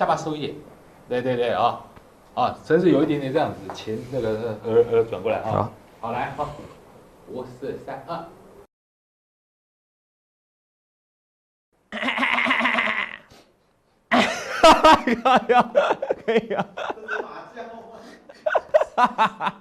下巴收一点，对对对啊，啊，真是有一点点这样子，前那个额额转过来啊，好，好来好，五四三二，哈哈哈哈哈哈，可以啊，哈哈哈。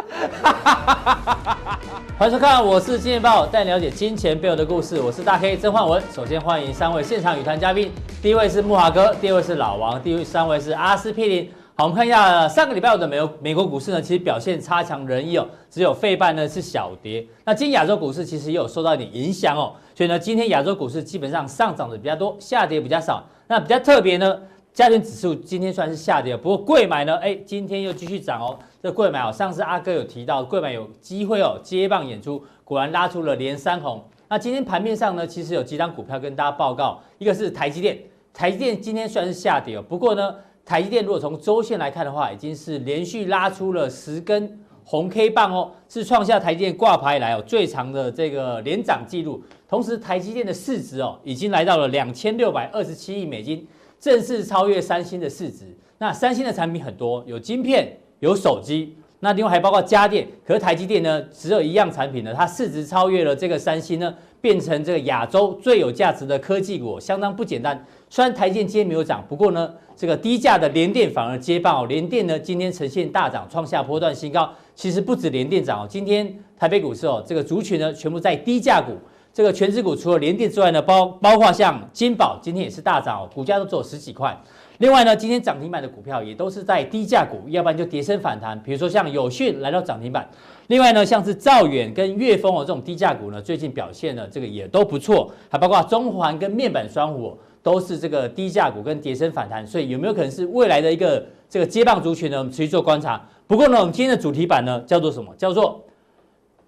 欢迎收看，我是金钱爆，带你了解金钱背后的故事。我是大 K 曾焕文。首先欢迎三位现场与谈嘉宾，第一位是木华哥，第二位是老王，第三位是阿司匹林。好，我们看一下上个礼拜五的美美国股市呢，其实表现差强人意哦，只有费半呢是小跌。那今天亚洲股市其实也有受到一点影响哦，所以呢，今天亚洲股市基本上上涨的比较多，下跌比较少。那比较特别呢，加权指数今天算是下跌，不过贵买呢，哎，今天又继续涨哦。这柜买哦，上次阿哥有提到贵买有机会哦，接棒演出，果然拉出了连三红。那今天盘面上呢，其实有几张股票跟大家报告，一个是台积电，台积电今天虽然是下跌哦，不过呢，台积电如果从周线来看的话，已经是连续拉出了十根红 K 棒哦，是创下台积电挂牌以来哦最长的这个连涨记录。同时，台积电的市值哦，已经来到了两千六百二十七亿美金。正式超越三星的市值。那三星的产品很多，有晶片，有手机，那另外还包括家电。可是台积电呢，只有一样产品呢，它市值超越了这个三星呢，变成这个亚洲最有价值的科技股，相当不简单。虽然台积电今天没有涨，不过呢，这个低价的联电反而接棒哦。联电呢，今天呈现大涨，创下波段新高。其实不止联电涨哦，今天台北股市哦，这个族群呢，全部在低价股。这个全值股除了联电之外呢，包包括像金宝今天也是大涨哦，股价都只有十几块。另外呢，今天涨停板的股票也都是在低价股，要不然就跌升反弹。比如说像友讯来到涨停板，另外呢，像是兆远跟粤丰哦这种低价股呢，最近表现呢这个也都不错。还包括中环跟面板双虎都是这个低价股跟跌升反弹，所以有没有可能是未来的一个这个接棒族群呢？我们持续做观察。不过呢，我们今天的主题版呢叫做什么？叫做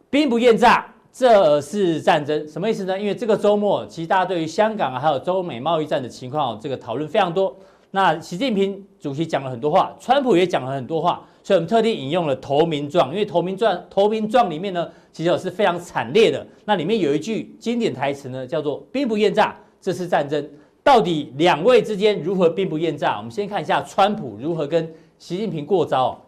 兵不厌诈。这是战争，什么意思呢？因为这个周末，其实大家对于香港啊，还有中美贸易战的情况，这个讨论非常多。那习近平主席讲了很多话，川普也讲了很多话，所以我们特地引用了《投名状》，因为《投名状》《投名状》里面呢，其实是非常惨烈的。那里面有一句经典台词呢，叫做“兵不厌诈”，这是战争。到底两位之间如何兵不厌诈？我们先看一下川普如何跟习近平过招。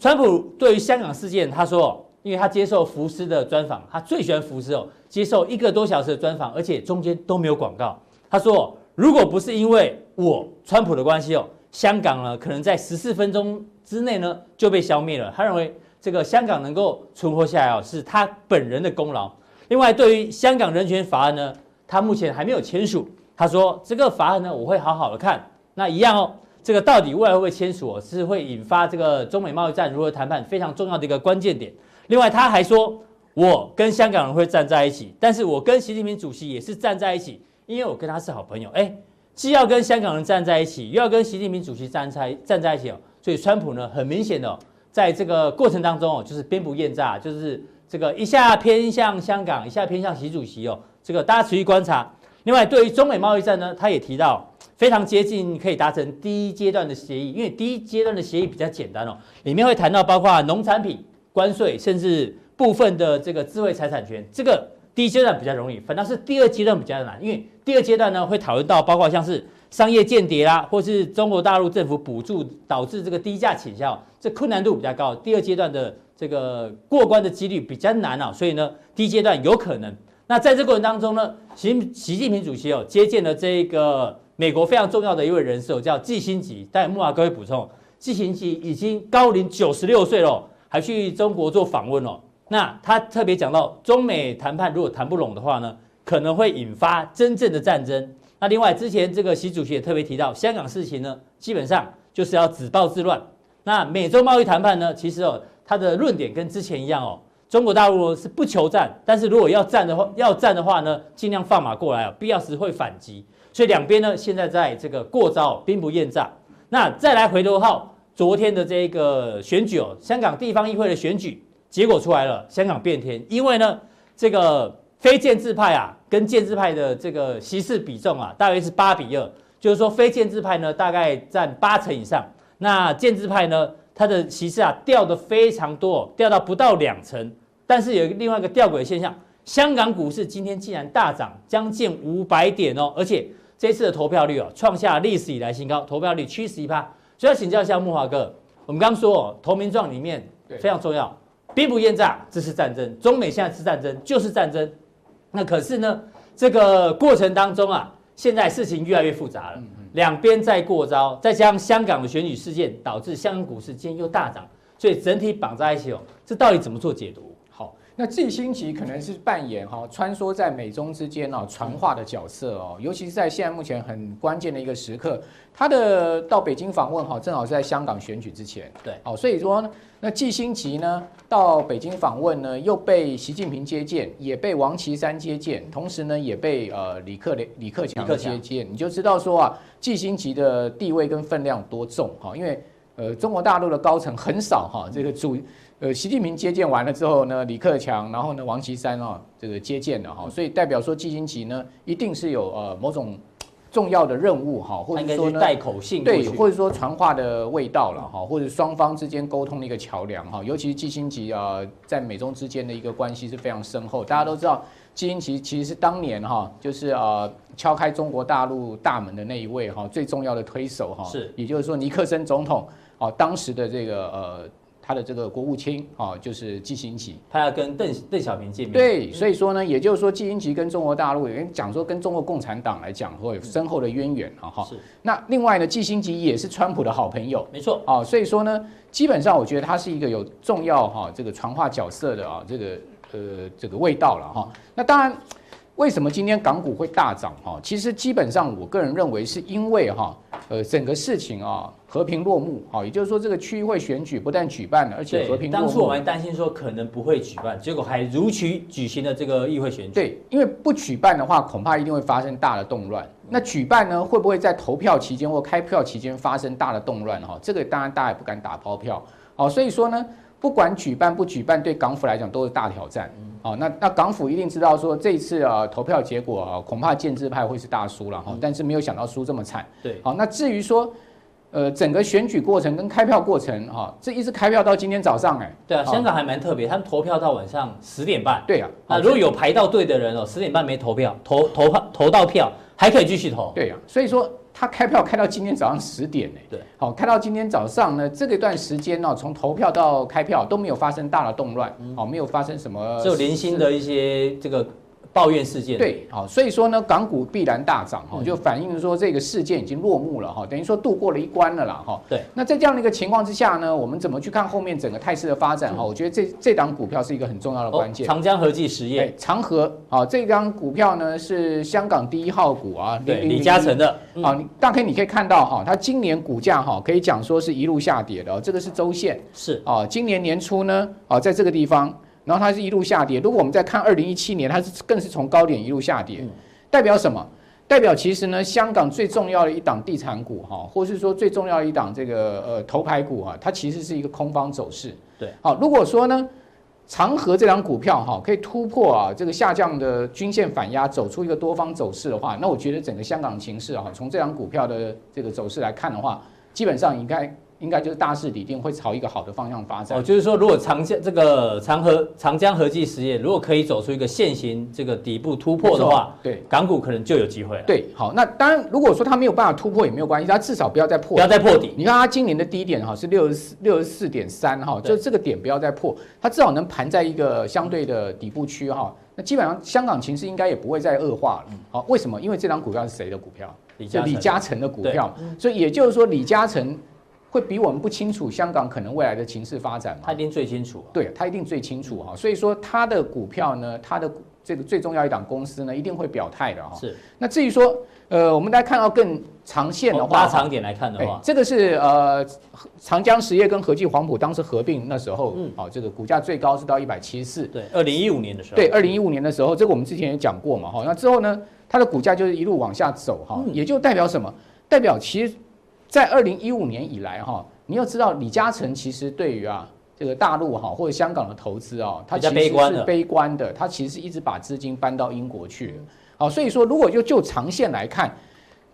川普对于香港事件，他说。因为他接受福斯的专访，他最喜欢福斯哦。接受一个多小时的专访，而且中间都没有广告。他说：“如果不是因为我川普的关系哦，香港呢可能在十四分钟之内呢就被消灭了。”他认为这个香港能够存活下来哦，是他本人的功劳。另外，对于香港人权法案呢，他目前还没有签署。他说：“这个法案呢，我会好好的看。”那一样哦，这个到底未来会不会签署哦，是会引发这个中美贸易战如何谈判非常重要的一个关键点。另外，他还说，我跟香港人会站在一起，但是我跟习近平主席也是站在一起，因为我跟他是好朋友。哎，既要跟香港人站在一起，又要跟习近平主席站在站在一起哦。所以，川普呢，很明显的哦，在这个过程当中哦，就是兵不厌诈，就是这个一下偏向香港，一下偏向习主席哦。这个大家持续观察。另外，对于中美贸易战呢，他也提到非常接近可以达成第一阶段的协议，因为第一阶段的协议比较简单哦，里面会谈到包括农产品。关税甚至部分的这个智慧财产权，这个第一阶段比较容易，反倒是第二阶段比较难，因为第二阶段呢会讨论到包括像是商业间谍啦，或是中国大陆政府补助导致这个低价倾销，这困难度比较高。第二阶段的这个过关的几率比较难啊，所以呢，第一阶段有可能。那在这过程当中呢，习习近平主席哦接见了这个美国非常重要的一位人士哦，叫季辛吉。待会木华哥会补充，季辛吉已经高龄九十六岁了。还去中国做访问哦，那他特别讲到中美谈判如果谈不拢的话呢，可能会引发真正的战争。那另外之前这个习主席也特别提到，香港事情呢，基本上就是要止暴制乱。那美洲贸易谈判呢，其实哦，他的论点跟之前一样哦，中国大陆是不求战，但是如果要战的话，要战的话呢，尽量放马过来哦，必要时会反击。所以两边呢，现在在这个过招，兵不厌诈。那再来回头号。昨天的这个选举哦，香港地方议会的选举结果出来了，香港变天，因为呢，这个非建制派啊，跟建制派的这个席次比重啊，大约是八比二，就是说非建制派呢大概占八成以上，那建制派呢，它的席次啊掉得非常多，掉到不到两成，但是有另外一个吊诡现象，香港股市今天竟然大涨将近五百点哦，而且。这次的投票率哦，创下历史以来新高，投票率七十一趴。所以要请教一下木华哥，我们刚刚说哦，投名状里面非常重要，兵不厌诈，这是战争。中美现在是战争，就是战争。那可是呢，这个过程当中啊，现在事情越来越复杂了，两边在过招，再加上香港的选举事件，导致香港股市今天又大涨，所以整体绑在一起哦，这到底怎么做解读？那季辛吉可能是扮演哈穿梭在美中之间哦传话的角色哦，尤其是在现在目前很关键的一个时刻，他的到北京访问哈，正好是在香港选举之前，对，好，所以说那季星吉呢到北京访问呢，又被习近平接见，也被王岐山接见，同时呢也被呃李克李李克强接见，你就知道说啊，季新吉的地位跟分量多重哈，因为呃中国大陆的高层很少哈这个主。呃，习近平接见完了之后呢，李克强，然后呢，王岐山啊，这个接见了哈，所以代表说季新吉呢，一定是有呃某种重要的任务哈，或者说呢带口信对，或者说传话的味道了哈，或者双方之间沟通的一个桥梁哈，尤其是基辛吉啊，在美中之间的一个关系是非常深厚。大家都知道，基辛吉其实是当年哈，就是呃敲开中国大陆大门的那一位哈，最重要的推手哈，是，也就是说尼克森总统啊，当时的这个呃。他的这个国务卿啊，就是季新吉，他要跟邓邓小平见面。对，所以说呢，也就是说，季辛吉跟中国大陆有人讲说，跟中国共产党来讲会有深厚的渊源啊哈。是。那另外呢，季新吉也是川普的好朋友，没错啊。所以说呢，基本上我觉得他是一个有重要哈这个传话角色的啊这个呃这个味道了哈。那当然。为什么今天港股会大涨？哈，其实基本上我个人认为是因为哈，呃，整个事情啊和平落幕，哈，也就是说这个区议会选举不但举办了，而且和平落幕。当初我们还担心说可能不会举办，结果还如期举行了这个议会选举。对，因为不举办的话，恐怕一定会发生大的动乱。那举办呢，会不会在投票期间或开票期间发生大的动乱？哈，这个当然大家也不敢打包票。好，所以说呢。不管举办不举办，对港府来讲都是大挑战。哦，那那港府一定知道说这一次啊投票结果啊，恐怕建制派会是大输了哈。但是没有想到输这么惨。对，好，那至于说，呃，整个选举过程跟开票过程哈，这一直开票到今天早上哎。对啊，香港还蛮特别，他们投票到晚上十点半。对啊，那如果有排到队的人哦，十点半没投票，投投票投到票还可以继续投。对啊，所以说。他开票开到今天早上十点呢，对，好，开到今天早上呢，这个段时间呢，从投票到开票都没有发生大的动乱，好，没有发生什么，只有零星的一些这个。抱怨事件对，好，所以说呢，港股必然大涨哈，就反映说这个事件已经落幕了哈，等于说度过了一关了啦哈。对，那在这样的一个情况之下呢，我们怎么去看后面整个态势的发展哈？我觉得这这档股票是一个很重要的关键。长江和记实业，长和啊，这张股票呢是香港第一号股啊，对，李嘉诚的啊，大概你可以看到哈，它今年股价哈可以讲说是一路下跌的，这个是周线是啊，今年年初呢啊，在这个地方。然后它是一路下跌。如果我们再看二零一七年，它是更是从高点一路下跌，代表什么？代表其实呢，香港最重要的一档地产股哈，或是说最重要的一档这个呃头牌股啊，它其实是一个空方走势。对，好，如果说呢，长和这档股票哈可以突破啊这个下降的均线反压，走出一个多方走势的话，那我觉得整个香港情势啊，从这档股票的这个走势来看的话，基本上应该。应该就是大势已定，会朝一个好的方向发展。哦，就是说，如果长江这个长河长江合计实业如果可以走出一个线型这个底部突破的话，对，港股可能就有机会了。对，好，那当然，如果说它没有办法突破也没有关系，它至少不要再破，不要再破底。你看它今年的低点哈是六十四六十四点三哈，就这个点不要再破，它至少能盘在一个相对的底部区哈。那基本上香港情势应该也不会再恶化了。好，为什么？因为这张股票是谁的股票？就李嘉诚的股票，所以也就是说李嘉诚。会比我们不清楚香港可能未来的情势发展吗？他一定最清楚啊。对，他一定最清楚哈。所以说他的股票呢，他的这个最重要一档公司呢，一定会表态的哈。是。那至于说，呃，我们来看到更长线的话，拉长点来看的话，这个是呃长江实业跟和记黄埔当时合并那时候，嗯，好，这个股价最高是到一百七十四。对，二零一五年的时候。对，二零一五年的时候，这个我们之前也讲过嘛，哈。那之后呢，它的股价就是一路往下走哈，也就代表什么？代表其实，在二零一五年以来哈。你要知道，李嘉诚其实对于啊这个大陆哈或者香港的投资啊，他其实是悲观的，他其实是一直把资金搬到英国去。好，所以说如果就就长线来看，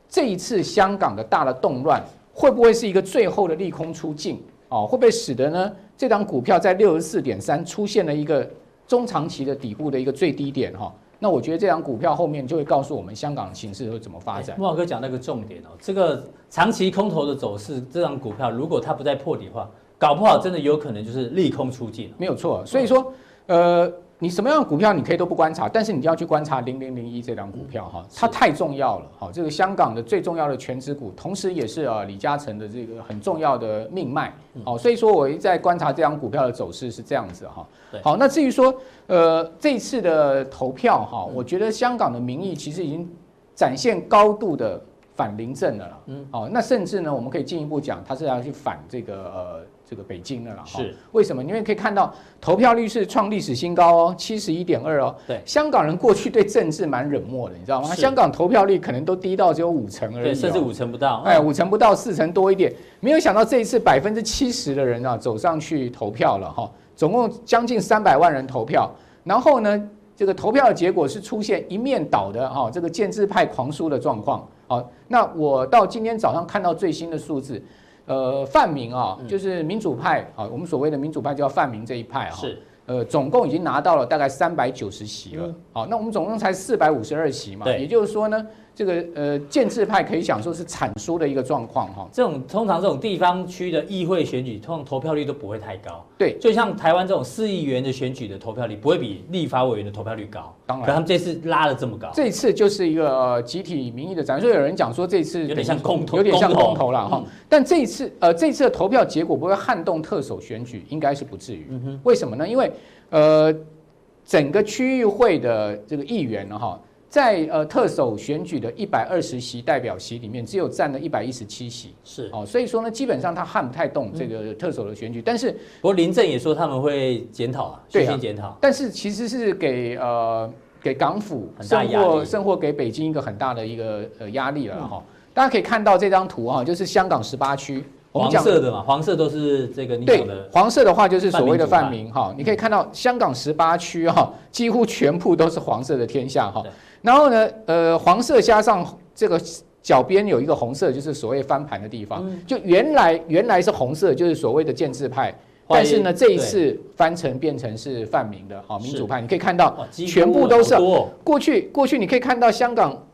这一次香港的大的动乱会不会是一个最后的利空出尽？哦，会不会使得呢这张股票在六十四点三出现了一个中长期的底部的一个最低点哈？那我觉得这张股票后面就会告诉我们香港的形势会怎么发展。莫老哥讲那个重点哦，这个长期空头的走势，这张股票如果它不再破底的话，搞不好真的有可能就是利空出尽。没有错，所以说，呃。你什么样的股票你可以都不观察，但是你就要去观察零零零一这张股票哈，它太重要了哈，这个香港的最重要的权值股，同时也是啊李嘉诚的这个很重要的命脉，好，所以说我一直在观察这张股票的走势是这样子哈。好，那至于说呃这次的投票哈，我觉得香港的民意其实已经展现高度的反临政了，嗯，好，那甚至呢我们可以进一步讲，它是要去反这个呃。这个北京的了哈，是为什么？因为可以看到投票率是创历史新高哦，七十一点二哦。对，香港人过去对政治蛮冷漠的，你知道吗？香港投票率可能都低到只有五成而已，甚至五成不到。哎，五成不到，四成多一点。没有想到这一次百分之七十的人啊走上去投票了哈，总共将近三百万人投票。然后呢，这个投票的结果是出现一面倒的哈，这个建制派狂输的状况。好，那我到今天早上看到最新的数字。呃，泛民啊，就是民主派啊，我们所谓的民主派叫泛民这一派啊，是呃，总共已经拿到了大概三百九十席了。好，那我们总共才四百五十二席嘛，也就是说呢。这个呃，建制派可以讲说是惨输的一个状况哈。这种通常这种地方区的议会选举，通常投票率都不会太高。对，就像台湾这种市议员的选举的投票率，不会比立法委员的投票率高。当然，可他们这次拉了这么高。这次就是一个、呃、集体民意的展示。所以有人讲说这次有点像空投，有点像公投了哈。但这一次呃，这次的投票结果不会撼动特首选举，应该是不至于。嗯哼。为什么呢？因为呃，整个区域会的这个议员呢哈。在呃特首选举的一百二十席代表席里面，只有占了一百一十七席，是哦，所以说呢，基本上他撼不太动这个特首的选举。嗯、但是，不过林郑也说他们会检讨啊，虚心检讨。但是其实是给呃给港府甚或甚或给北京一个很大的一个呃压力了哈。嗯、大家可以看到这张图哈，就是香港十八区，黄色的嘛，黄色都是这个你讲的。黄色的话就是所谓的泛民哈，你可以看到香港十八区哈，几乎全部都是黄色的天下哈。然后呢，呃，黄色加上这个脚边有一个红色，就是所谓翻盘的地方。就原来原来是红色，就是所谓的建制派，但是呢，这一次翻成变成是泛民的，好民主派。你可以看到，全部都是过去过去，你可以看到香港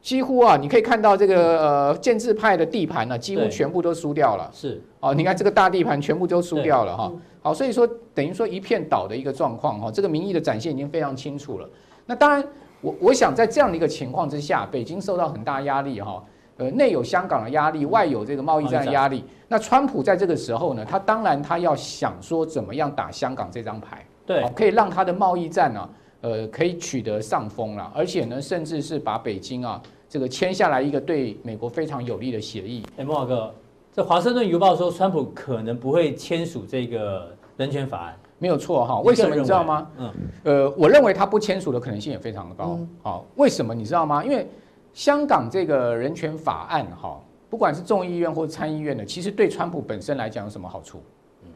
几乎啊，你可以看到这个呃建制派的地盘呢，几乎全部都输掉了。是哦，你看这个大地盘全部都输掉了哈。好，所以说等于说一片倒的一个状况哈，这个民意的展现已经非常清楚了。那当然。我我想在这样的一个情况之下，北京受到很大压力哈，呃，内有香港的压力，外有这个贸易战的压力。那川普在这个时候呢，他当然他要想说怎么样打香港这张牌，对，可以让他的贸易战呢，呃，可以取得上风了，而且呢，甚至是把北京啊这个签下来一个对美国非常有利的协议。哎，莫华哥，这华盛顿邮报说川普可能不会签署这个人权法案。没有错哈，为什么你知道吗？嗯，呃，我认为他不签署的可能性也非常的高。好，为什么你知道吗？因为香港这个人权法案哈，不管是众议院或者参议院的，其实对川普本身来讲有什么好处？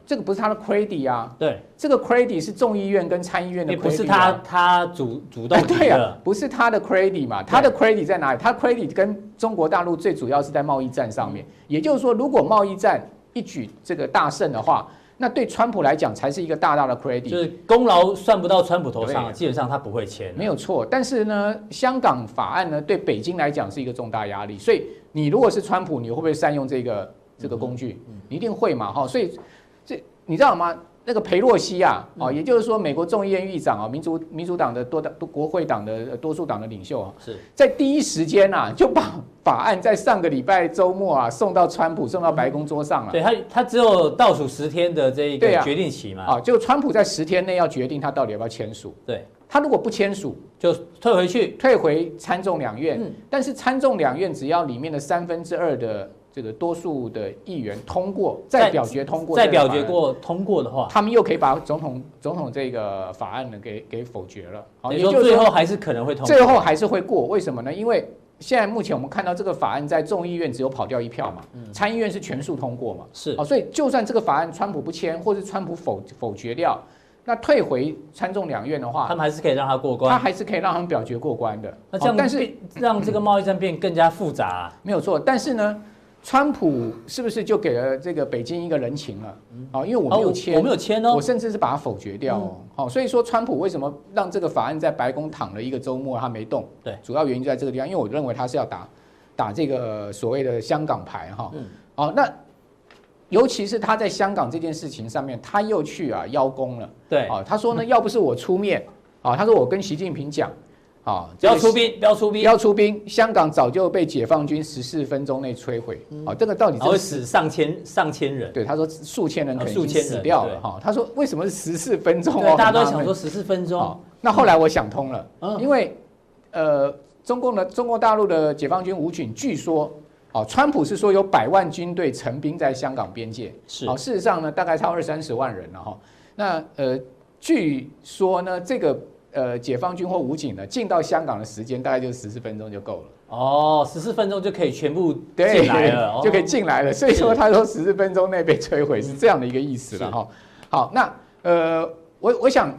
这个不是他的 credit 啊。对，这个 credit 是众议院跟参议院的 credit，不是他他主主动对啊，不是他的 credit 嘛？他的 credit 在哪里？他 credit 跟中国大陆最主要是在贸易战上面。也就是说，如果贸易战一举这个大胜的话。那对川普来讲才是一个大大的 credit，就是功劳算不到川普头上，基本上他不会签。没有错，但是呢，香港法案呢对北京来讲是一个重大压力，所以你如果是川普，你会不会善用这个这个工具？你一定会嘛，哈，所以这你知道吗？那个裴洛西啊，哦，也就是说，美国众议院议长啊，民主民主党的多党多国会党的多数党的领袖啊，是在第一时间啊，就把法案在上个礼拜周末啊送到川普送到白宫桌上了。对他，他只有倒数十天的这一个决定期嘛。啊，就川普在十天内要决定他到底要不要签署。对，他如果不签署，就退回去，退回参众两院。嗯，但是参众两院只要里面的三分之二的。这个多数的议员通过，再表决通过，再表决过通过的话，他们又可以把总统总统这个法案呢给给否决了。好，也就是最后还是可能会通过，最后还是会过。为什么呢？因为现在目前我们看到这个法案在众议院只有跑掉一票嘛，参议院是全数通过嘛。是，所以就算这个法案川普不签，或是川普否否决掉，那退回参众两院的话，他们还是可以让他过关，他还是可以让他们表决过关的。那这样，但是让这个贸易战变更加复杂，没有错。但是呢？川普是不是就给了这个北京一个人情了？啊，因为我没有签，我没有签哦，我甚至是把它否决掉哦。好，所以说川普为什么让这个法案在白宫躺了一个周末，他没动？对，主要原因就在这个地方，因为我认为他是要打打这个所谓的香港牌哈。哦，那尤其是他在香港这件事情上面，他又去啊邀功了。对，啊，他说呢，要不是我出面，啊，他说我跟习近平讲。啊！不要出兵，不要出兵，不要出兵！香港早就被解放军十四分钟内摧毁。啊，这个到底会死上千上千人？对，他说数千人可能死掉了。哈，他说为什么是十四分钟？大家都想说十四分钟。那后来我想通了，因为呃，中共的中国大陆的解放军武警据说，哦，川普是说有百万军队成兵在香港边界。是。哦，事实上呢，大概超二三十万人了哈。那呃，据说呢，这个。呃，解放军或武警呢，进到香港的时间大概就十四分钟就够了。哦，十四分钟就可以全部进来了，就可以进来了。所以说，他说十四分钟内被摧毁是这样的一个意思了哈。好，那呃，我我想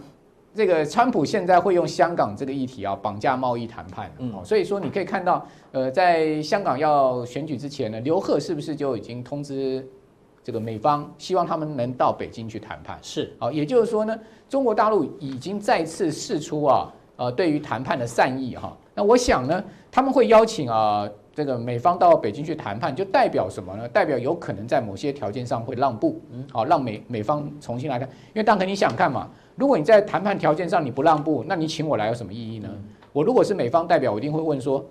这个川普现在会用香港这个议题啊绑架贸易谈判。嗯，所以说你可以看到，呃，在香港要选举之前呢，刘鹤是不是就已经通知？这个美方希望他们能到北京去谈判，是好，也就是说呢，中国大陆已经再次释出啊，呃，对于谈判的善意哈。那我想呢，他们会邀请啊，这个美方到北京去谈判，就代表什么呢？代表有可能在某些条件上会让步，好，让美美方重新来看。因为当然你想看嘛，如果你在谈判条件上你不让步，那你请我来有什么意义呢？我如果是美方代表，我一定会问说。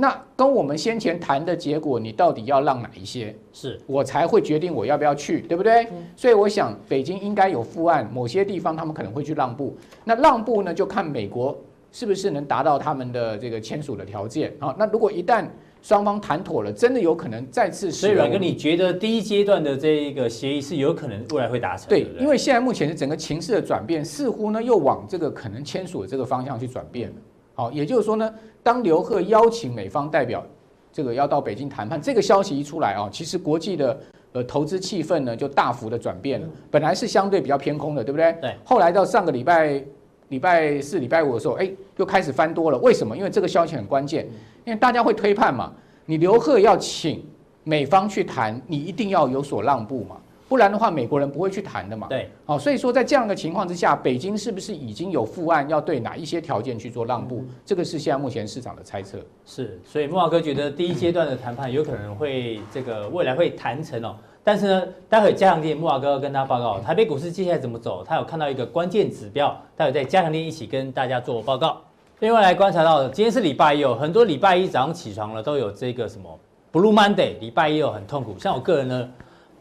那跟我们先前谈的结果，你到底要让哪一些？是我才会决定我要不要去，对不对？嗯、所以我想，北京应该有副案，某些地方他们可能会去让步。那让步呢，就看美国是不是能达到他们的这个签署的条件。好，那如果一旦双方谈妥了，真的有可能再次。所以，阮哥，你觉得第一阶段的这一个协议是有可能未来会达成？对，因为现在目前的整个情势的转变，似乎呢又往这个可能签署的这个方向去转变了。好，也就是说呢。当刘鹤邀请美方代表，这个要到北京谈判，这个消息一出来啊，其实国际的呃投资气氛呢就大幅的转变了。本来是相对比较偏空的，对不对？对。后来到上个礼拜礼拜四、礼拜五的时候，哎，又开始翻多了。为什么？因为这个消息很关键，因为大家会推判嘛，你刘鹤要请美方去谈，你一定要有所让步嘛。不然的话，美国人不会去谈的嘛。对，好，所以说在这样的情况之下，北京是不是已经有副案要对哪一些条件去做让步？这个是现在目前市场的猜测。是，所以慕驊哥觉得第一阶段的谈判有可能会这个未来会谈成哦。但是呢，待会加强店木华哥跟大家报告台北股市接下来怎么走，他有看到一个关键指标，待会在加强店一起跟大家做报告。另外来观察到，今天是礼拜一哦，很多礼拜一早上起床了都有这个什么 Blue Monday，礼拜一哦很痛苦。像我个人呢。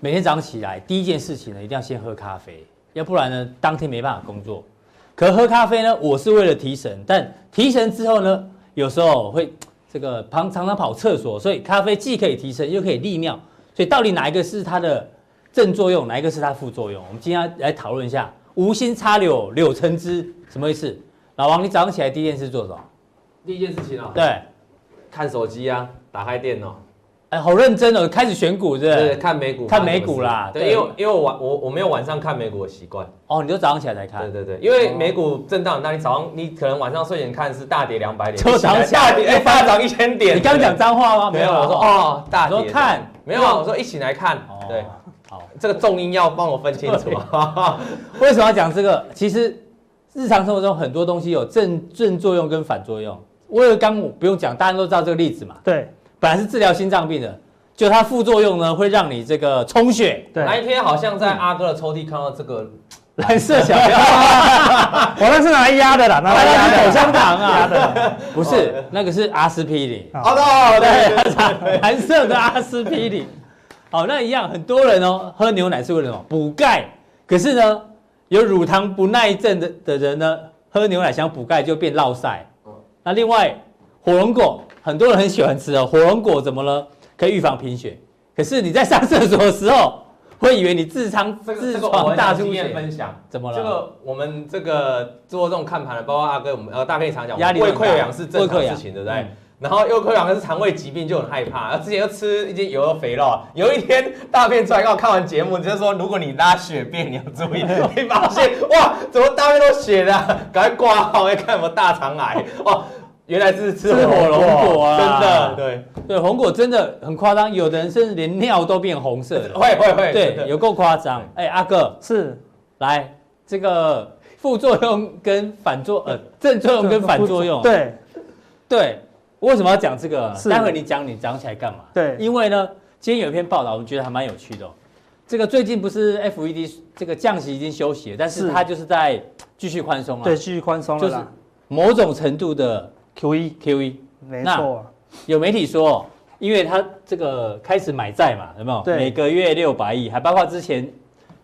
每天早上起来，第一件事情呢，一定要先喝咖啡，要不然呢，当天没办法工作。可喝咖啡呢，我是为了提神，但提神之后呢，有时候会这个常常常跑厕所，所以咖啡既可以提神，又可以利尿。所以到底哪一个是它的正作用，哪一个是它副作用？我们今天来讨论一下。无心插柳柳成枝，什么意思？老王，你早上起来第一件事做什么？第一件事情啊、哦？对，看手机啊，打开电脑。哎，好认真哦！开始选股是不是？对，看美股，看美股啦。对，因为因为我晚我我没有晚上看美股的习惯。哦，你就早上起来才看？对对对，因为美股震荡，那你早上你可能晚上睡前看是大跌两百点，就早上大跌，哎，大涨一千点。你刚讲脏话吗？没有，我说哦，大跌。看，没有啊，我说一起来看。对，好，这个重音要帮我分清楚。为什么要讲这个？其实日常生活中很多东西有正正作用跟反作用。威而钢不用讲，大家都知道这个例子嘛。对，本来是治疗心脏病的。就它副作用呢，会让你这个充血。对，那一天好像在阿哥的抽屉看到这个 蓝色小药，我那是拿来压的啦，拿来压口香糖啊，不是，那个是阿司匹林。好的，好的，蓝色的阿司匹林。好，那一样，很多人哦，喝牛奶是为了什么？补钙。可是呢，有乳糖不耐症的的人呢，喝牛奶想补钙就变落晒。那另外，火龙果，很多人很喜欢吃哦，火龙果怎么了？可以预防贫血，可是你在上厕所的时候，会以为你痔疮痔疮大出血。分享怎么了？这个我们这个做这种看盘的，包括阿哥，我们呃大家可以常讲，胃溃疡是正常事情，对不对？然后又溃疡是肠胃疾病，就很害怕。然后之前又吃一些油肥肉，有一天大便出来，刚好看完节目，就是说如果你拉血便，你要注意，会发现哇，怎么大便都血的，赶快挂号，要看有没有大肠癌哇。原来是吃火龙果啊！真的，对对，红果真的很夸张，有的人甚至连尿都变红色的，会会会，对，有够夸张。哎，阿哥是来这个副作用跟反作呃 正作用跟反作用，对对，为什么要讲这个？待会你讲你讲起来干嘛？对，因为呢，今天有一篇报道，我们觉得还蛮有趣的。这个最近不是 FED 这个降息已经休息了，但是它就是在继续宽松啊，对，继续宽松了，就是某种程度的。QE QE，没错、啊。有媒体说，因为他这个开始买债嘛，有没有？对。每个月六百亿，还包括之前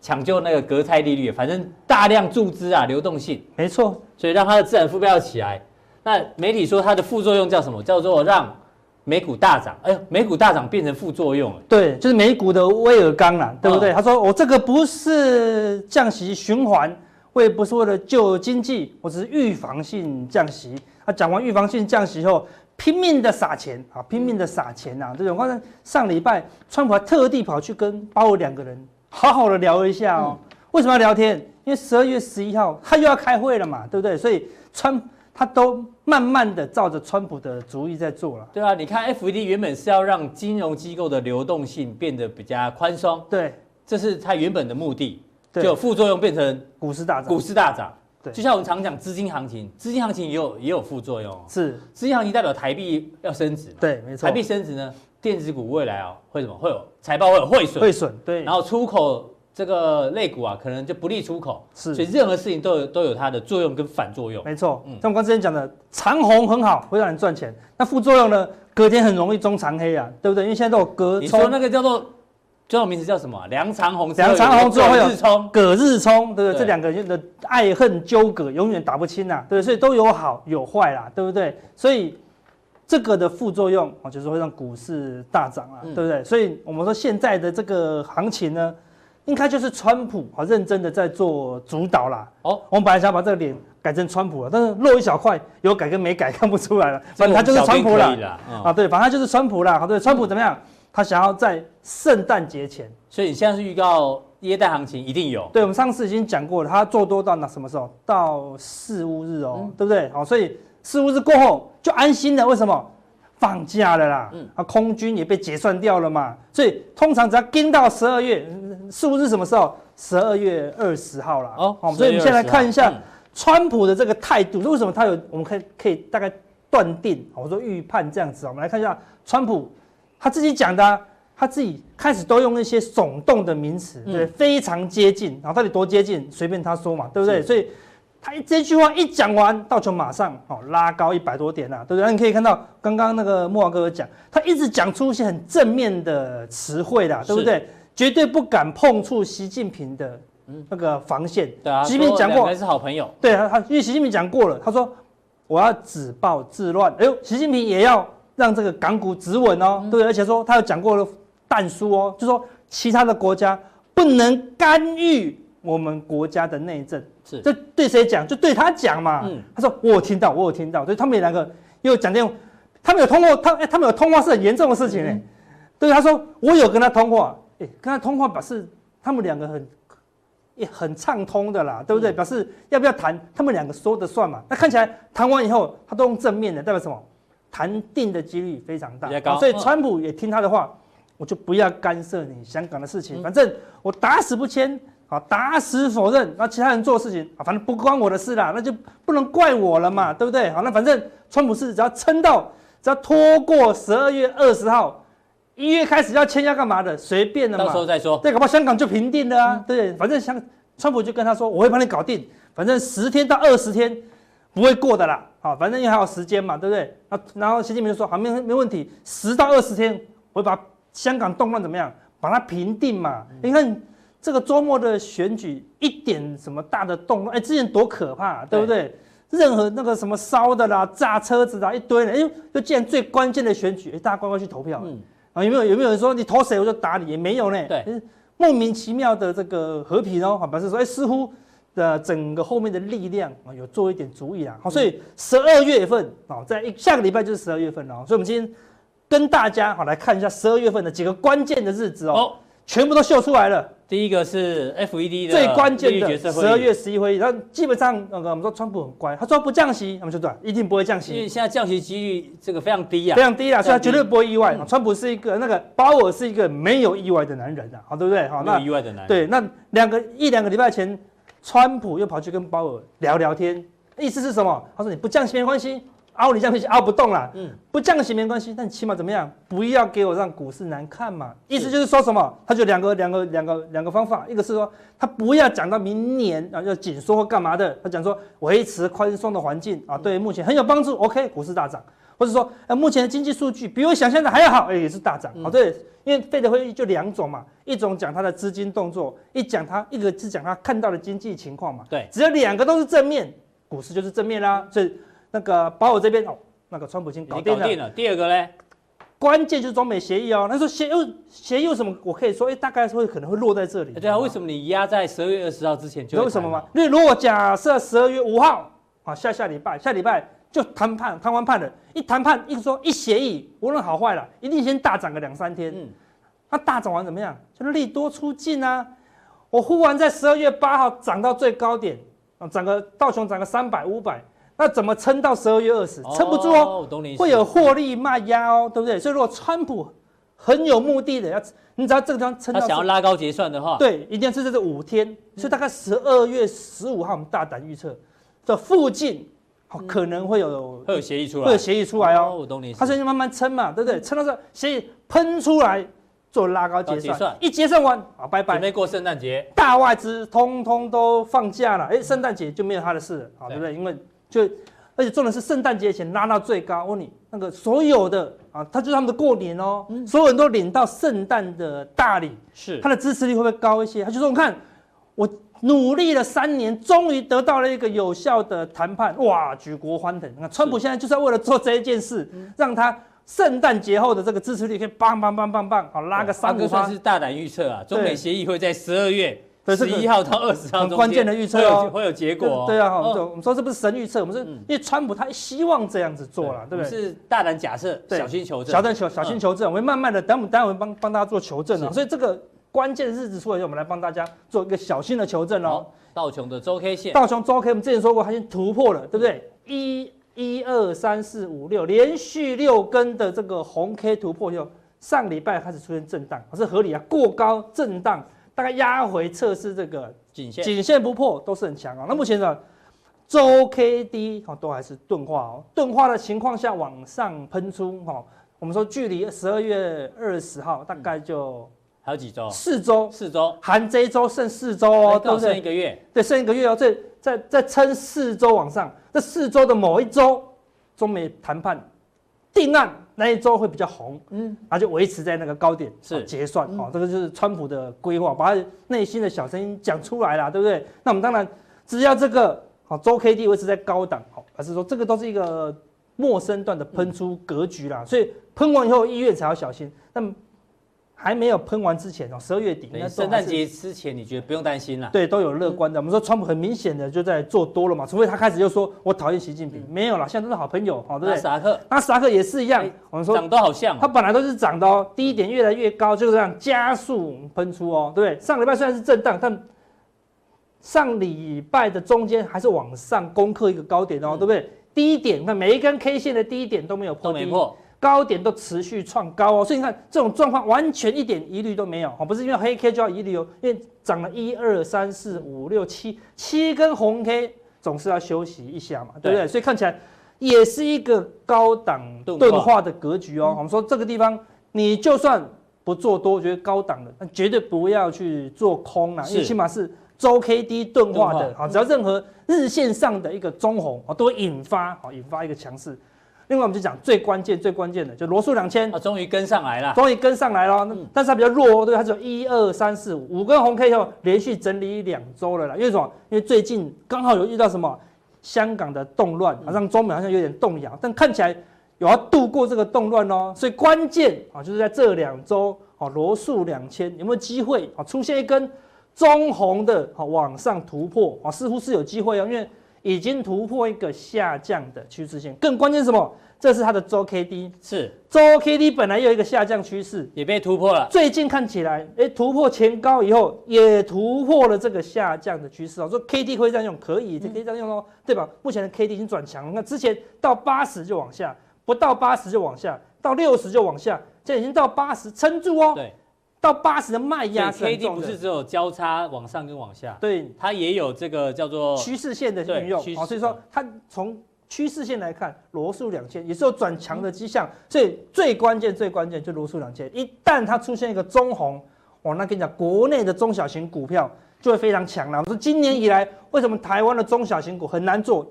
抢救那个国债利率，反正大量注资啊，流动性。没错。所以让它的资产负标起来。那媒体说它的副作用叫什么？叫做让美股大涨。哎呦，美股大涨变成副作用。对，就是美股的威尔刚啦，对不对？哦、他说我这个不是降息循环，我也不是为了救经济，我只是预防性降息。他讲完预防性降息后，拼命的撒钱啊，拼命的撒钱呐！这种，刚才上礼拜川普还特地跑去跟鲍尔两个人好好的聊一下哦。为什么要聊天？因为十二月十一号他又要开会了嘛，对不对？所以川他都慢慢的照着川普的主意在做了。对啊，你看 FED 原本是要让金融机构的流动性变得比较宽松，对，这是他原本的目的，就副作用变成股市大涨，股市大涨。就像我们常讲资金行情，资金行情也有也有副作用。是，资金行情代表台币要升值。对，没错。台币升值呢，电子股未来啊会什么？会有财报会有汇损。汇损，对。然后出口这个类股啊，可能就不利出口。是。所以任何事情都有都有它的作用跟反作用。没错。嗯。像我刚之前讲的，长红很好，会让人赚钱。那副作用呢？隔天很容易中长黑啊，对不对？因为现在都有隔。你说那个叫做。专有名字叫什么？梁长虹，梁长虹之后会有日冲，葛日冲，对不对？对这两个人的爱恨纠葛永远打不清呐、啊，对不对？所以都有好有坏啦，对不对？所以这个的副作用啊，就是会让股市大涨啊，对不对？所以我们说现在的这个行情呢，应该就是川普啊认真的在做主导啦。哦，我们本来想把这个脸改成川普了，但是露一小块，有改跟没改看不出来了，反正他就是川普了啊，对，反正他就是川普了，好，对，川普怎么样？他想要在圣诞节前，所以你现在是预告耶诞行情一定有。对，我们上次已经讲过了，他做多到那什么时候？到四五日哦，嗯、对不对？好，所以四五日过后就安心了。为什么？放假了啦，嗯，啊，空军也被结算掉了嘛。所以通常只要跟到十二月四五日什么时候？十二月二十号啦。哦，好，所以我们先来看一下川普的这个态度。为什么他有？我们可以可以大概断定，我说预判这样子啊。我们来看一下川普。他自己讲的、啊，他自己开始都用一些耸动的名词，对，嗯、非常接近。然后到底多接近，随便他说嘛，对不对？所以他这句话一讲完，道琼马上哦拉高一百多点呐、啊，对不对？你可以看到刚刚那个慕驊哥哥讲，他一直讲出一些很正面的词汇的，对不对？是绝对不敢碰触习近平的那个防线。对啊，习近平讲过，是好朋友。对啊，他因为习近平讲过了，他说我要止暴制乱。哎呦，习近平也要。让这个港股止稳哦，对，而且说他有讲过了但书哦，就说其他的国家不能干预我们国家的内政，是这对谁讲？就对他讲嘛。嗯，他说我有听到，我有听到，所以他们两个又讲这种，他们有通话，他哎，他们有通话是很严重的事情哎。对，他说我有跟他通话，哎，跟他通话表示他们两个很也很畅通的啦，对不对？表示要不要谈，他们两个说的算嘛。那看起来谈完以后，他都用正面的，代表什么？谈定的几率非常大，所以川普也听他的话，我就不要干涉你香港的事情，反正我打死不签，啊，打死否认，那其他人做事情啊，反正不关我的事啦，那就不能怪我了嘛，对不对？好，那反正川普是只要撑到，只要拖过十二月二十号，一月开始要签要干嘛的，随便的嘛，到时候再说。对，搞不好香港就平定了啊，对，反正香川普就跟他说，我会帮你搞定，反正十天到二十天。不会过的啦，好，反正因为还有时间嘛，对不对？那然后习近平就说好，没没问题，十到二十天，我会把香港动乱怎么样，把它平定嘛。你看这个周末的选举，一点什么大的动乱，哎，之前多可怕，对不对？任何那个什么烧的啦、炸车子啦，一堆人，哎，就既然最关键的选举，哎，大家乖乖去投票。嗯，啊，有没有有没有人说你投谁我就打你？也没有呢。对，莫名其妙的这个和平哦，好，表示说，哎，似乎。的整个后面的力量啊，有做一点主意啊，好，所以十二月份啊，在一下个礼拜就是十二月份了，所以我们今天跟大家好来看一下十二月份的几个关键的日子哦，全部都秀出来了。第一个是 FED 的最关键的十二月十一会议，然后基本上那个我们说川普很乖，他说不降息，那么就对，一定不会降息。因为现在降息几率这个非常低啊，非常低啊，所以他绝对不会意外。川普是一个那个鲍尔是一个没有意外的男人啊，好对不对？好，没有意外的男人。对，那两个一两个礼拜前，川普又跑去跟鲍尔聊聊天，意思是什么？他说你不降息没关系。凹你降息凹不动了，嗯，不降息没关系，但起码怎么样？不要给我让股市难看嘛。意思就是说什么？他就两个两个两个两个方法，一个是说他不要讲到明年啊要紧缩或干嘛的，他讲说维持宽松的环境啊，对目前很有帮助。OK，股市大涨，或者说呃目前的经济数据比我想象的还要好，哎也是大涨。好，对，因为费德会议就两种嘛，一种讲他的资金动作，一讲他一个是讲他看到的经济情况嘛。对，只要两个都是正面，股市就是正面啦。所以。那个保我这边哦，那个川普已经搞定了。搞定了。第二个呢，关键就是中美协议哦。那说协议协议有什么？我可以说，哎，大概会可能会落在这里。对啊，为什么你压在十二月二十号之前就？为什么吗？因为如果假设十二月五号啊，下下礼拜下礼拜就谈判谈完判了，一谈判一说一协议，无论好坏了，一定先大涨个两三天。嗯，那大涨完怎么样？就是利多出尽啊。我忽然在十二月八号涨到最高点啊，涨个道琼涨个三百五百。那怎么撑到十二月二十？撑不住哦，会有获利卖压哦，对不对？所以如果川普很有目的的要，你只要这个地方撑到，他想要拉高结算的话，对，一定要是在这五天，所以大概十二月十五号，我们大胆预测这附近，好可能会有会有协议出来，会有协议出来哦。我懂你，他现在慢慢撑嘛，对不对？撑到这协议喷出来做拉高结算，一结算完啊，拜拜，准备过圣诞节，大外资通通都放假了，哎，圣诞节就没有他的事了，好，对。不对？因为就而且重点是圣诞节前拉到最高，我问你，那个所有的啊，他就是他们的过年哦，嗯、所有人都领到圣诞的大礼，是。他的支持率会不会高一些？他就说，我看我努力了三年，终于得到了一个有效的谈判，哇，举国欢腾。那川普现在就是为了做这一件事，让他圣诞节后的这个支持率可以棒棒棒棒棒，好拉个三个。算是大胆预测啊，中美协议会在十二月。十一号到二十号，很关键的预测哦，会有结果。对啊，我们说这不是神预测，我们是因为川普他希望这样子做了，对不对？是大胆假设，小心求证。小胆求，小心求证。我们慢慢的，等我们待会帮帮大家做求证啊。所以这个关键的日子出来，我们来帮大家做一个小心的求证哦。道琼的周 K 线，道琼周 K，我们之前说过，它已经突破了，对不对？一、一二三四五六，连续六根的这个红 K 突破以后，上礼拜开始出现震荡，是合理啊，过高震荡。大概压回测试这个颈线，颈线不破都是很强啊。那目前呢，周 K D 哦都还是钝化哦，钝化的情况下往上喷出哈。我们说距离十二月二十号大概就还有几周？四周，四周，含这一周剩四周哦，都剩一个月。对，剩一个月哦，这再再撑四周往上，这四周的某一周，中美谈判定案。那一周会比较红，嗯，然后就维持在那个高点是结算，哦，这个就是川普的规划，把他内心的小声音讲出来了，对不对？那我们当然只要这个好周 K D 维持在高档，好，还是说这个都是一个陌生段的喷出格局啦，所以喷完以后一月才要小心，那么。还没有喷完之前哦，十二月底，那圣诞节之前，你觉得不用担心了？对，都有乐观的。我们说川普很明显的就在做多了嘛，除非他开始就说我讨厌习近平，没有了，现在都是好朋友，好对不对？纳斯达克，纳斯达克也是一样。我们说涨都好像，它本来都是涨的哦，低点越来越高，就是这样加速喷出哦，对不对？上礼拜虽然是震荡，但上礼拜的中间还是往上攻克一个高点哦，对不对？低点，那每一根 K 线的低点都没有破，都没破。高点都持续创高哦，所以你看这种状况完全一点疑虑都没有哦，不是因为黑 K 就要疑虑哦，因为涨了一二三四五六七七根红 K，总是要休息一下嘛，对不对？所以看起来也是一个高档钝化的格局哦。我们说这个地方你就算不做多，我觉得高档的，那绝对不要去做空啊，因为起码是周 K D 钝化的啊，只要任何日线上的一个中红啊，都会引发啊引发一个强势。另外，我们就讲最关键、最关键的，就罗素两千啊，终于跟上来了，终于跟上来了。嗯，但是它比较弱哦，对，它只有一二三四五五根红 K 以后，连续整理两周了啦。因为什么？因为最近刚好有遇到什么香港的动乱，好像中美好像有点动摇，但看起来有要度过这个动乱哦。所以关键啊，就是在这两周啊，罗素两千有没有机会啊出现一根中红的啊往上突破啊？似乎是有机会哦，因为。已经突破一个下降的趋势线。更关键是什么？这是它的周 K D，是周 K D 本来有一个下降趋势，也被突破了。最近看起来，哎，突破前高以后，也突破了这个下降的趋势哦。说 K D 会这样用，可以，可以这样用哦，对吧？目前的 K D 已经转强了，那之前到八十就往下，不到八十就往下，到六十就往下，现在已经到八十，撑住哦。对，到八十的卖压是 K D 不是只有交叉往上跟往下，对，它也有这个叫做趋势线的运用。好，所以说它从趋势线来看，罗素两千也是有转强的迹象，所以最关键、最关键就罗素两千，一旦它出现一个中红，哇，那跟你讲，国内的中小型股票就会非常强了。我说今年以来，为什么台湾的中小型股很难做？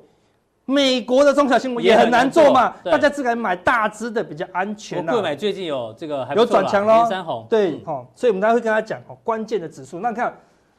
美国的中小型股也很难做嘛？大家只敢买大只的比较安全。我买最近有这个还有转强喽，三红对，好，所以我们大家会跟他讲哦，关键的指数，那你看。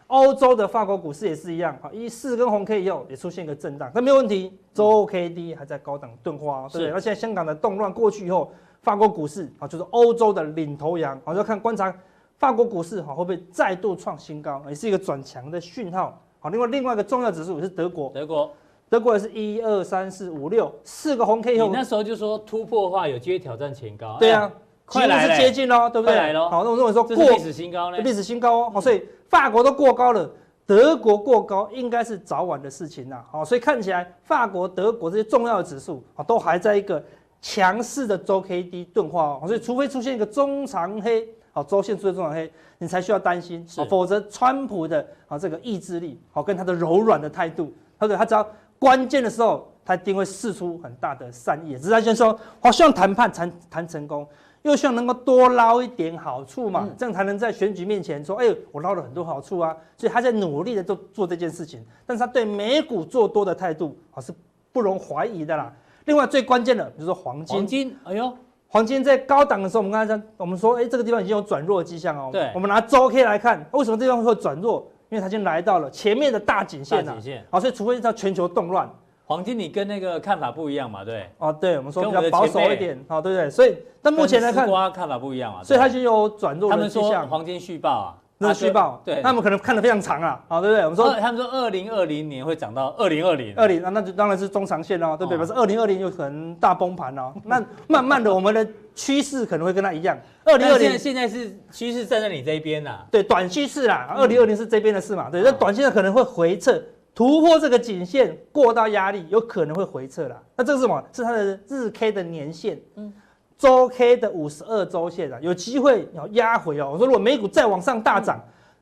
欧洲的法国股市也是一样，哈，一四跟红 K 以后也出现一个震荡，但没有问题，周 K D 还在高档钝化，对不对？那现在香港的动乱过去以后，法国股市啊，就是欧洲的领头羊，好，就看观察法国股市哈会不会再度创新高，也是一个转强的讯号。好，另外另外一个重要指数也是德国，德国德国也是一二三四五六四个红 K 以后，你那时候就说突破的话有机会挑战前高，对啊，快来是接近喽，对不对？好，那我认为说过历史新高呢，历史新高哦，好，所以。法国都过高了，德国过高应该是早晚的事情了。好，所以看起来法国、德国这些重要的指数啊，都还在一个强势的周 K D 钝化哦。所以除非出现一个中长黑，好，周线出现中长黑，你才需要担心。否则川普的啊这个意志力，好，跟他的柔软的态度，他对他只要关键的时候，他一定会释出很大的善意。只是他先说，我，希望谈判谈谈成功。又希望能够多捞一点好处嘛，这样才能在选举面前说，哎，我捞了很多好处啊。所以他在努力的做做这件事情，但是他对美股做多的态度啊是不容怀疑的啦。另外最关键的，比如说黄金，黄金，哎呦，黄金在高档的时候，我们刚才讲，我们说，哎，这个地方已经有转弱的迹象哦。对，我们拿周 K 来看，为什么这地方会转弱？因为它已经来到了前面的大颈线了。大颈线，好，所以除非它全球动乱。黄金，你跟那个看法不一样嘛？对，哦，对，我们说比较保守一点，好，对不对？所以，但目前来看，看法不一样啊，所以它就有转弱的迹象。他们说黄金续报啊，那续报，对，他们可能看得非常长啊，好，对不对？我们说，他们说二零二零年会涨到二零二零，二零，那那就当然是中长线哦，对不对？可是二零二零有可能大崩盘哦，那慢慢的我们的趋势可能会跟它一样。二零二零现在是趋势站在你这一边呐，对，短趋势啦，二零二零是这边的事嘛，对，那短线的可能会回撤。突破这个颈线过到压力，有可能会回撤啦。那这是什么？是它的日 K 的年限，嗯，周 K 的五十二周线啊，有机会要压回哦。我说如果美股再往上大涨，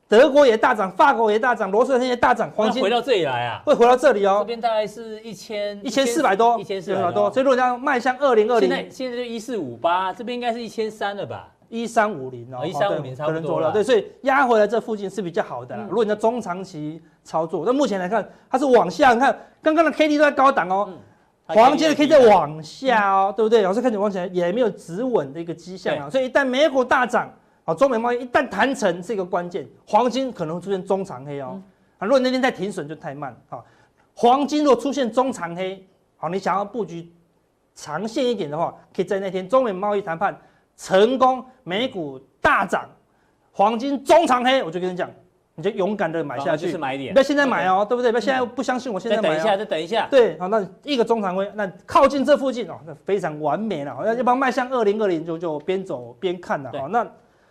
德国也大涨，法国也大涨，罗素两千也大涨，黄金回到这里来啊，会回到这里哦。这边大概是一千一千四百多，一千四百多。所以如果要迈向二零二零，现在现在就一四五八，这边应该是一千三了吧？一三五零哦，一三五零差不多了。对，所以压回来这附近是比较好的。如果你在中长期操作，那目前来看它是往下。你看刚刚的 K D 都在高档哦，黄金可以再往下哦，对不对？老师看起来往起来也没有止稳的一个迹象啊。所以一旦美股大涨，啊，中美贸易一旦谈成是一个关键，黄金可能会出现中长黑哦。啊，如果那天再停损就太慢啊。黄金如果出现中长黑，好，你想要布局长线一点的话，可以在那天中美贸易谈判。成功，美股大涨，黄金中长黑，我就跟你讲，你就勇敢的买下去，就是买点，不要现在买哦，对不对？不要现在不相信我，现在买。等一下，再等一下。对，好，那一个中长黑，那靠近这附近哦，那非常完美了。要要不然迈向二零二零，就就边走边看了。好，那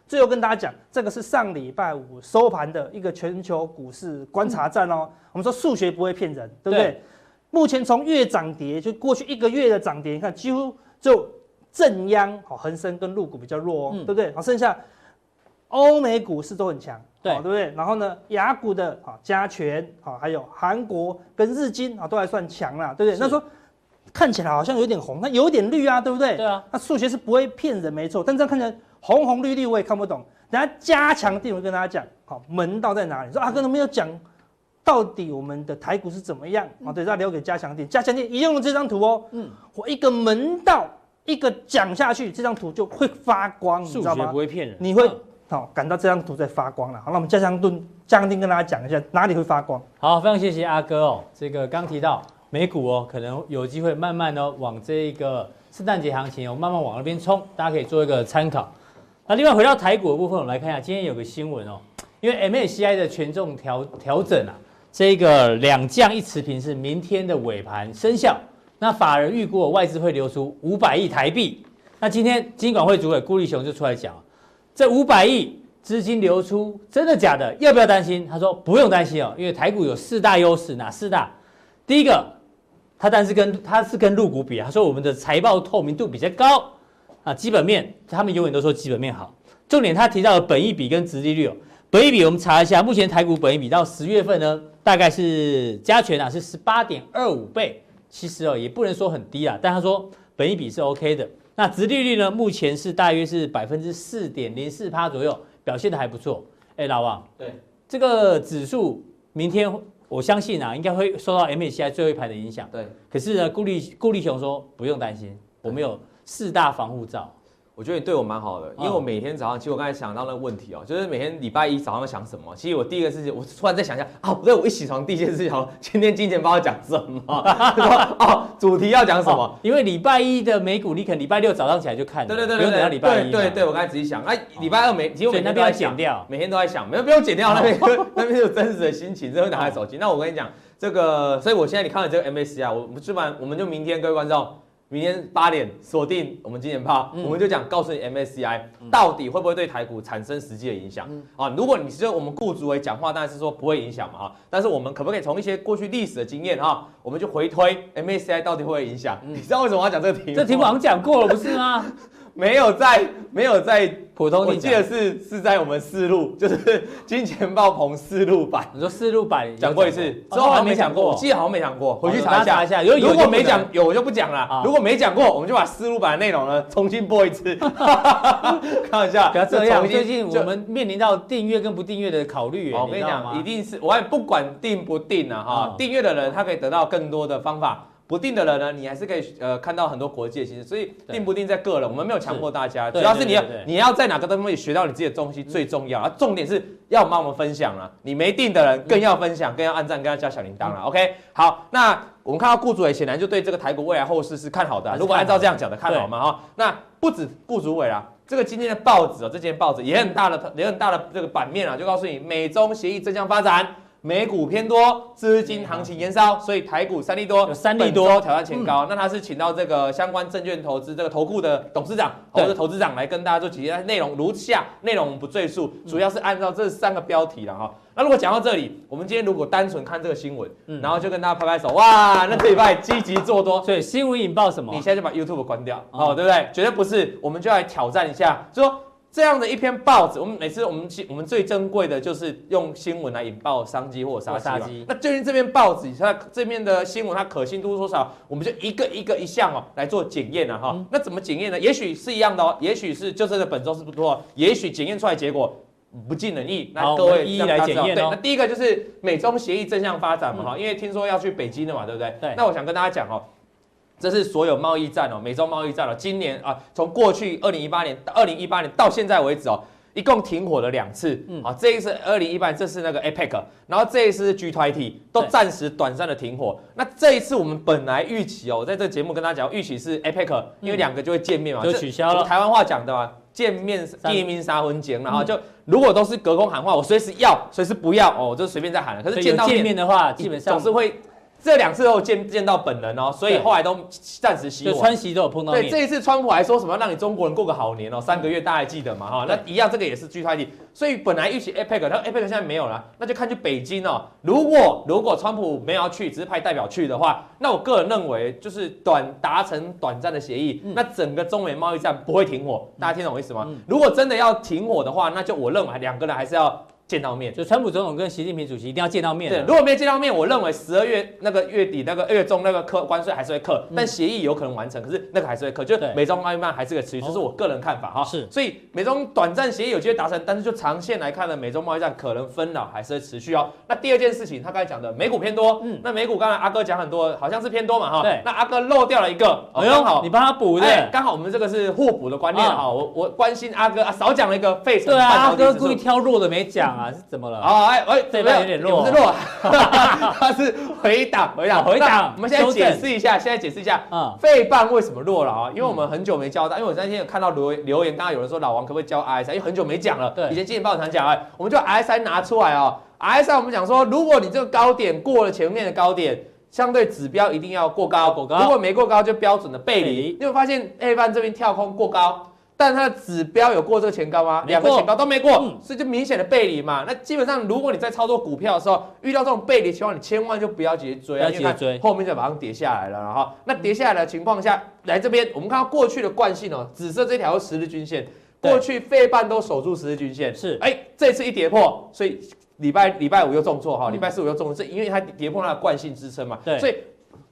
最后跟大家讲，这个是上礼拜五收盘的一个全球股市观察站哦。我们说数学不会骗人，对不对？目前从月涨跌，就过去一个月的涨跌，你看几乎就。正央好，恒生跟陆股比较弱哦，对不对？好，剩下欧美股市都很强，对，对不对？然后呢，雅股的啊加权啊，还有韩国跟日经啊都还算强啦，对不对？那说看起来好像有点红，那有点绿啊，对不对？对啊。那数学是不会骗人，没错。但这样看起来红红绿绿，我也看不懂。等下加强定，我跟大家讲，好，门道在哪里？说阿哥都没有讲到底我们的台股是怎么样啊？对，要留给加强錠。加强錠一用了这张图哦，嗯，我一个门道。一个讲下去，这张图就会发光，你知道吗？数学不会骗人，你会好感到这张图在发光了。好，那我们加强錠，加强錠跟大家讲一下哪里会发光。好，非常谢谢阿哥哦。这个刚提到美股哦，可能有机会慢慢的往这个圣诞节行情哦，慢慢往那边冲，大家可以做一个参考。那另外回到台股的部分，我们来看一下，今天有个新闻哦，因为 MSCI 的权重调调整啊，这个两降一持平是明天的尾盘生效。那法人预估外资会流出五百亿台币。那今天金管会主委顾立雄就出来讲，这五百亿资金流出真的假的？要不要担心？他说不用担心哦，因为台股有四大优势，哪四大？第一个，他但是跟他是跟陆股比，他说我们的财报透明度比较高啊，基本面他们永远都说基本面好。重点他提到了本益比跟殖利率哦，本益比我们查一下，目前台股本益比到十月份呢，大概是加权啊是十八点二五倍。其实哦，也不能说很低啊，但他说本益比是 OK 的。那殖利率呢，目前是大约是百分之四点零四趴左右，表现的还不错。哎，老王，对这个指数，明天我相信啊，应该会受到 MSCI 最后一排的影响。对，可是呢，顾立顾立雄说不用担心，我们有四大防护罩。我觉得你对我蛮好的，因为我每天早上，其实我刚才想到那个问题哦，就是每天礼拜一早上想什么？其实我第一个事情，我突然在想一下啊，不对，我一起床第一件事情，今天金钱豹要讲什么？哦，主题要讲什么？因为礼拜一的美股，你可能礼拜六早上起来就看，对对对，不用等到礼拜一。对对对，我刚才仔细想，哎，礼拜二每其实我每天都在想，每天都在想，没有不用剪掉，那边那边有真实的心情，只会拿开手机。那我跟你讲，这个，所以我现在你看了这个 MACI，我们基本上我们就明天各位观众。明天八点锁定我们今年炮，嗯、我们就讲告诉你 MSCI 到底会不会对台股产生实际的影响、嗯、啊？如果你是我们雇主为讲话，当然是说不会影响嘛啊。但是我们可不可以从一些过去历史的经验啊，我们就回推 MSCI 到底会不会影响？嗯、你知道为什么要讲这个题目？这题目好像讲过了，不是吗？没有在，没有在普通。我记得是是在我们四路，就是 金钱爆棚四路版。你说四路版讲过一次，之后好像没讲过。我记得好像没讲过，回去查一下。如果没讲，有我就不讲了。如果没讲过，我们就把四路版的内容呢重新播一次。开玩笑，不要这样。最近我们面临到订阅跟不订阅的考虑。我跟你讲，一定是我也不管订不订啊哈，订阅的人他可以得到更多的方法。不定的人呢，你还是可以呃看到很多国际的形势，所以定不定在个人，我们没有强迫大家，主要是你要你要在哪个东西学到你自己的东西最重要啊，重点是要帮我们分享了，你没定的人更要分享，更要按赞，更要加小铃铛了，OK？好，那我们看到顾主委显然就对这个台股未来后市是看好的，如果按照这样讲的看好嘛哈，那不止顾主委啦，这个今天的报纸哦，这件报纸也很大的也很大的这个版面啊，就告诉你美中协议正向发展。美股偏多，资金行情延烧，所以台股三利多，有三利多挑战前高。嗯、那他是请到这个相关证券投资这个投顾的董事长或者投资长来跟大家做几件内容，如下，内容不赘述，主要是按照这三个标题了哈。嗯、那如果讲到这里，我们今天如果单纯看这个新闻，嗯、然后就跟大家拍拍手，哇，那这礼拜积极做多，所以新闻引爆什么？你现在就把 YouTube 关掉，哦，对不对？绝对不是，我们就来挑战一下，就说。这样的一篇报纸，我们每次我们我们最珍贵的就是用新闻来引爆商机或者杀机。那最近这篇报纸，它这边的新闻它可信度多少？我们就一个一个一项哦来做检验了哈。嗯、那怎么检验呢？也许是一样的哦，也许是就这个本周是不错，也许检验出来结果不尽人意。那各位一一来检验、哦、对，那第一个就是美中协议正向发展嘛哈，嗯、因为听说要去北京的嘛，对不对？对。那我想跟大家讲哦。这是所有贸易战哦，美洲贸易战哦，今年啊，从过去二零一八年到二零一八年到现在为止哦，一共停火了两次。嗯，啊，这一次二零一八年，这是那个 APEC，然后这一次是 G20，都暂时短暂的停火。那这一次我们本来预期哦，我在这个节目跟大家讲，预期是 APEC，因为两个就会见面嘛，嗯、就取消了。台湾话讲的嘛，见面第一名杀魂歼，然后就如果都是隔空喊话，我随时要，随时不要哦，我就随便再喊了。可是见到面的话，基本上总是会。这两次都见见到本人哦，所以后来都暂时熄火。川习都有碰到。对，这一次川普还说什么让你中国人过个好年哦，三个月大家还记得吗？哈，那一样，这个也是 G20。所以本来预期 APEC，那 APEC 现在没有了，那就看去北京哦。如果如果川普没有要去，只是派代表去的话，那我个人认为就是短达成短暂的协议，那整个中美贸易战不会停火。大家听懂我意思吗？如果真的要停火的话，那就我认为两个人还是要。见到面，就川普总统跟习近平主席一定要见到面。对，如果没有见到面，我认为十二月那个月底那个月中那个课关税还是会课，但协议有可能完成，可是那个还是会课，就美中贸易战还是个持续，这是我个人看法哈。是，所以美中短暂协议有机会达成，但是就长线来看呢，美中贸易战可能纷扰还是会持续哦。那第二件事情，他刚才讲的美股偏多，嗯，那美股刚才阿哥讲很多，好像是偏多嘛哈。对，那阿哥漏掉了一个，哎呦，好，你帮他补的，刚好我们这个是互补的观念哈。我我关心阿哥啊，少讲了一个费城，对啊，阿哥故意挑弱的没讲啊，是怎么了？哦，哎哎，这边有点弱，不是弱，它是回档，回档，回档。我们现在解释一下，现在解释一下，嗯，费半为什么弱了啊？因为我们很久没教到，因为我今天有看到留留言，刚刚有人说老王可不可以教 RSI，因为很久没讲了，对，以前金钱豹常讲，哎，我们就 RSI 拿出来哦 RSI 我们讲说，如果你这个高点过了前面的高点，相对指标一定要过高，过高。如果没过高，就标准的背离。你会发现 A 半这边跳空过高。但它的指标有过这个前高吗？两个前高都没过，嗯、所以就明显的背离嘛。那基本上，如果你在操作股票的时候遇到这种背离情况，你千万就不要急着追啊，因为追，后面就马上跌下来了。然后，那跌下来的情况下，来这边我们看到过去的惯性哦，紫色这条十日均线，过去费半都守住十日均线，是，哎，这次一跌破，所以礼拜礼拜五又重挫哈，礼拜四五又重挫，这因为它跌破它的惯性支撑嘛，对，所以。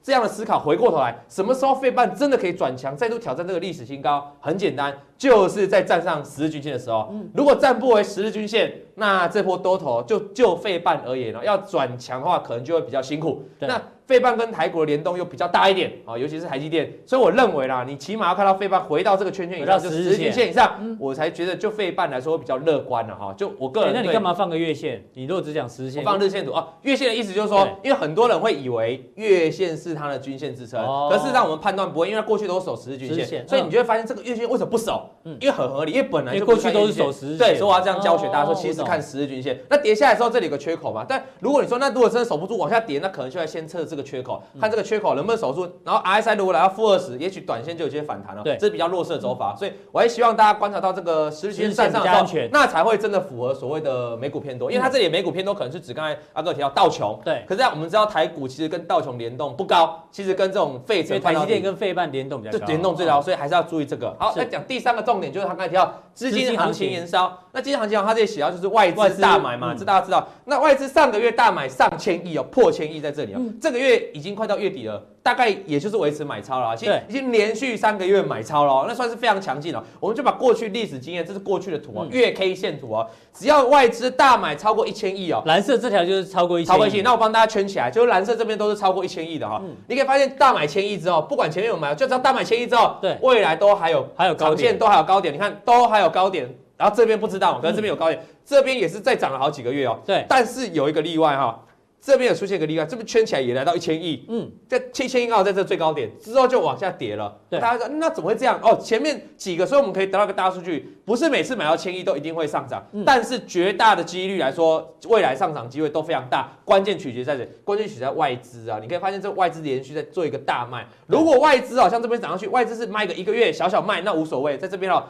这样的思考，回过头来，什么时候费半真的可以转强，再度挑战这个历史新高？很简单，就是在站上十日均线的时候。如果站不回十日均线，那这波多头就就费半而言呢要转强的话，可能就会比较辛苦。那费半跟台股的联动又比较大一点啊，尤其是台积电，所以我认为啦，你起码要看到费半回到这个圈圈以上，就十日均线以上，我才觉得就费半来说比较乐观了哈。就我个人，那你干嘛放个月线？你如果只讲十日线，放日线图啊。月线的意思就是说，因为很多人会以为月线是它的均线支撑，可是让我们判断不会，因为它过去都是守十日均线，所以你就会发现这个月线为什么不守？因为很合理，因为本来就过去都是守十日线。对，所以我要这样教学大家说，其实看十日均线。那跌下来之后，这里有个缺口嘛？但如果你说那如果真的守不住往下跌，那可能就要先测这个缺口，看。这个缺口能不能守住？然后 RSI 如果来到负二十，也许短线就有些反弹了。对，这是比较弱势的走法，所以我还希望大家观察到这个十日均线站上的时候，那才会真的符合所谓的美股偏多。因为它这里美股偏多可能是指刚才阿哥提到道琼。对。可是我们知道台股其实跟道琼联动不高，其实跟这种费城、台积电跟费半联动比较高，联动最高，所以还是要注意这个。好，再讲第三个重点，就是他刚才提到资金行情延烧。那资金行情啊，他这里写到就是外资大买嘛，这大家知道。那外资上个月大买上千亿哦，破千亿在这里哦。这个月已经快到月底了。大概也就是维持买超了，其实已经连续三个月买超了，那算是非常强劲了。我们就把过去历史经验，这是过去的图啊，月 K 线图啊，只要外资大买超过一千亿哦，蓝色这条就是超过一千亿。那我帮大家圈起来，就是蓝色这边都是超过一千亿的哈。你可以发现大买千亿之后，不管前面有买，就只要大买千亿之后，对，未来都还有还有高点，都还有高点。你看都还有高点，然后这边不知道，可能这边有高点，这边也是再涨了好几个月哦。对，但是有一个例外哈。这边有出现一个例外，这边圈起来也来到一千亿，嗯，在七千亿刚好在这最高点之后就往下跌了。对，大家说那怎么会这样？哦，前面几个，所以我们可以得到一个大数据，不是每次买到千亿都一定会上涨，嗯、但是绝大的几率来说，未来上涨机会都非常大。关键取决在这里，关键取决在外资啊，你可以发现这个外资连续在做一个大卖。如果外资啊，像这边涨上去，外资是卖个一个月小小卖，那无所谓，在这边哦。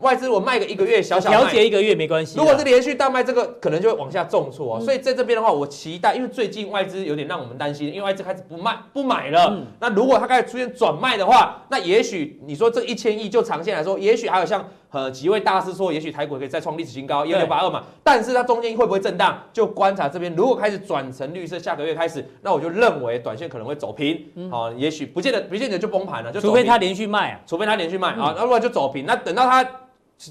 外资我卖个一个月小小调节一个月没关系。如果是连续大卖，这个可能就会往下重挫哦。所以在这边的话，我期待，因为最近外资有点让我们担心，因为外资开始不卖不买了。那如果它开始出现转卖的话，那也许你说这一千亿就长线来说，也许还有像呃几位大师说，也许台股可以再创历史新高一六八二嘛。但是它中间会不会震荡？就观察这边，如果开始转成绿色，下个月开始，那我就认为短线可能会走平。好，也许不见得不见得就崩盘了，就除非它连续卖啊，除非它连续卖啊，那如果就走平，那等到它。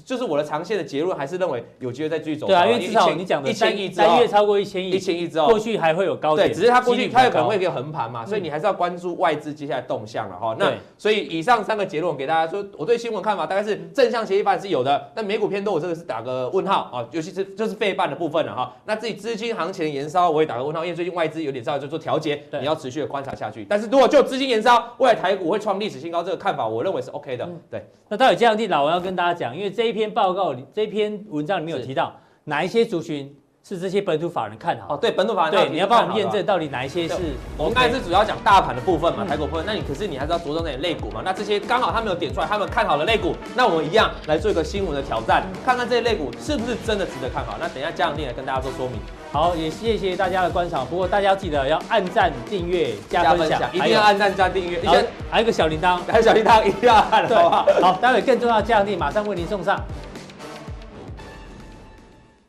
就是我的长线的结论，还是认为有机会再继续走。对啊，因为至少你讲的一千亿单月超过一千亿，一千亿之后，过去还会有高点。对，只是它过去它有可能会有横盘嘛，所以你还是要关注外资接下来动向了哈。那所以以上三个结论给大家说，我对新闻看法大概是正向协议法是有的，但美股偏多我这个是打个问号啊，尤其是就是费半的部分了哈。那自己资金行情的延烧我也打个问号，因为最近外资有点稍微就做调节，你要持续的观察下去。但是如果就资金延烧，未来台股会创历史新高这个看法，我认为是 OK 的。对，那到底这样地老王要跟大家讲，因为这一篇报告。这篇文章里面有提到哪一些族群是这些本土法人看好？哦，对，本土法人，对，你要帮我们验证到底哪一些是？我们刚才是主要讲大盘的部分嘛，台股部分。那你可是你还是要着重那点类股嘛？那这些刚好他们有点出来，他们看好了类股，那我们一样来做一个新闻的挑战，看看这些类股是不是真的值得看好。那等一下嘉良来跟大家做说明。好，也谢谢大家的观赏。不过大家要记得要按赞、订阅、加分享，一定要按赞加订阅。还有还有一个小铃铛，还有小铃铛一定要按，好不好？好，待会更重要的嘉良马上为您送上。